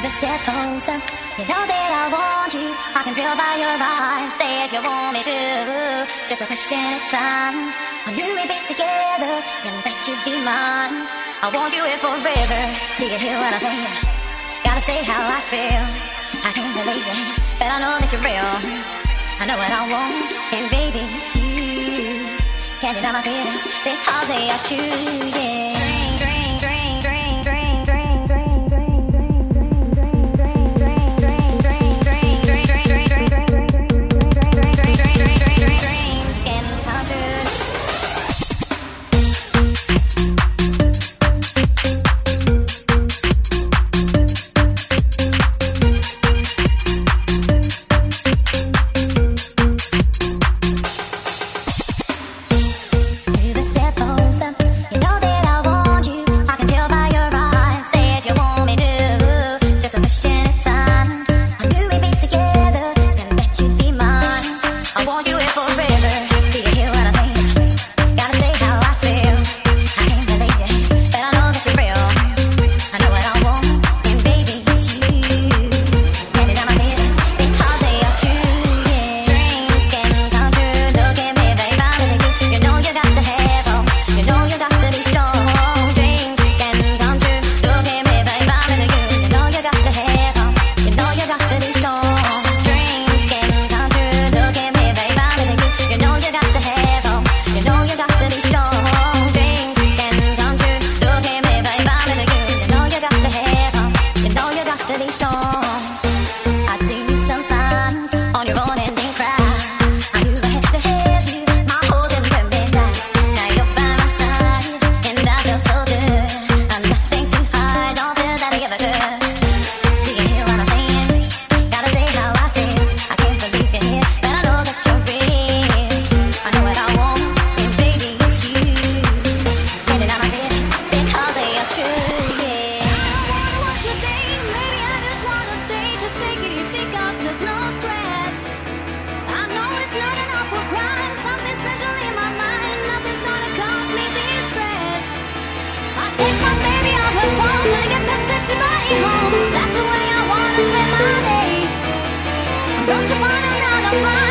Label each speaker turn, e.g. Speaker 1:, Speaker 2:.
Speaker 1: closer. You know that I want you. I can tell by your eyes that you want me to. Just a question of time. I knew we'd be together and that you'd be mine. I want you here forever. Do you hear what I'm saying? Gotta say how I feel. I can't believe it, but I know that you're real. I know what I want, and baby, it's you. Can't deny my feelings because they are true, yeah. Don't you find out